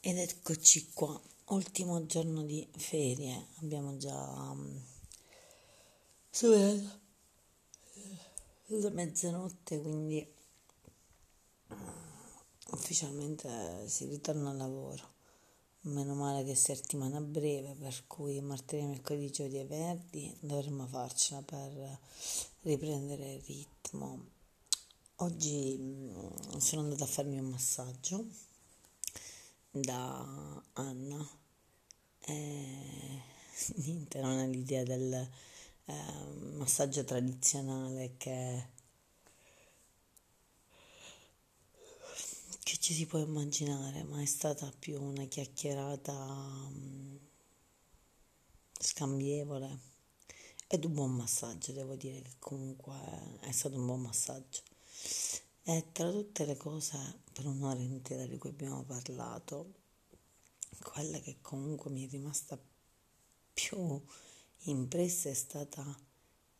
Ed eccoci qua, ultimo giorno di ferie, abbiamo già um, superato la mezzanotte, quindi uh, ufficialmente si ritorna al lavoro. Meno male che è settimana breve, per cui martedì, mercoledì, giovedì e venerdì dovremmo farcela per riprendere il ritmo. Oggi um, sono andata a farmi un massaggio da Anna. E, niente, non è l'idea del eh, massaggio tradizionale che, che ci si può immaginare, ma è stata più una chiacchierata um, scambievole ed un buon massaggio, devo dire che comunque è stato un buon massaggio. E tra tutte le cose per un'ora intera di cui abbiamo parlato, quella che comunque mi è rimasta più impressa è stata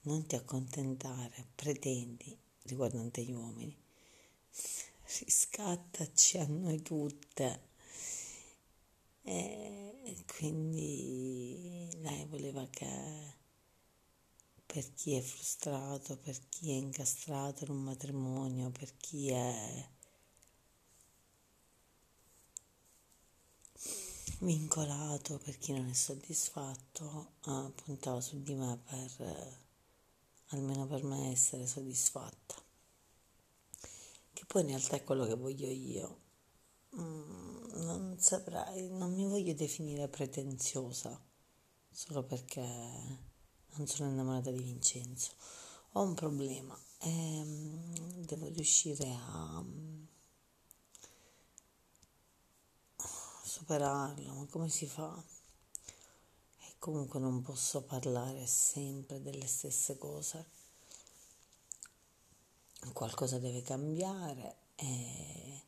non ti accontentare, pretendi, riguardante gli uomini, riscattaci a noi tutte. E quindi lei voleva che per chi è frustrato, per chi è incastrato in un matrimonio, per chi è vincolato, per chi non è soddisfatto, ah, puntava su di me per, eh, almeno per me, essere soddisfatta. Che poi in realtà è quello che voglio io. Mm, non saprei, non mi voglio definire pretenziosa solo perché non sono innamorata di Vincenzo. Ho un problema ehm, devo riuscire a superarlo, ma come si fa? E comunque non posso parlare sempre delle stesse cose. Qualcosa deve cambiare e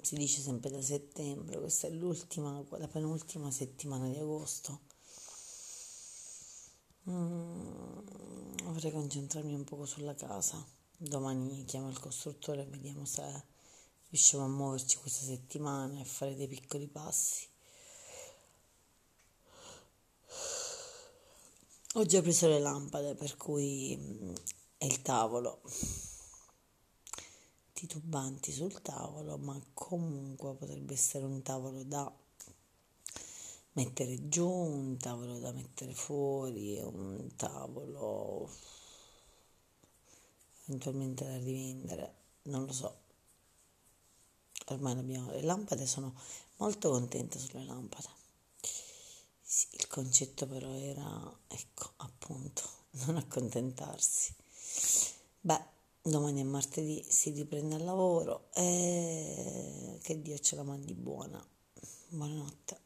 si dice sempre da settembre, questa è l'ultima, la penultima settimana di agosto Mm, vorrei concentrarmi un poco sulla casa. Domani chiamo il costruttore e vediamo se riusciamo a muoverci questa settimana e fare dei piccoli passi. Ho già preso le lampade, per cui mm, è il tavolo. Titubanti sul tavolo, ma comunque potrebbe essere un tavolo da mettere giù, un tavolo da mettere fuori, un tavolo eventualmente da rivendere, non lo so. Ormai abbiamo le lampade, sono molto contenta sulle lampade. Sì, il concetto però era, ecco, appunto, non accontentarsi. Beh, domani è martedì, si riprende al lavoro e che Dio ce la mandi buona. Buonanotte.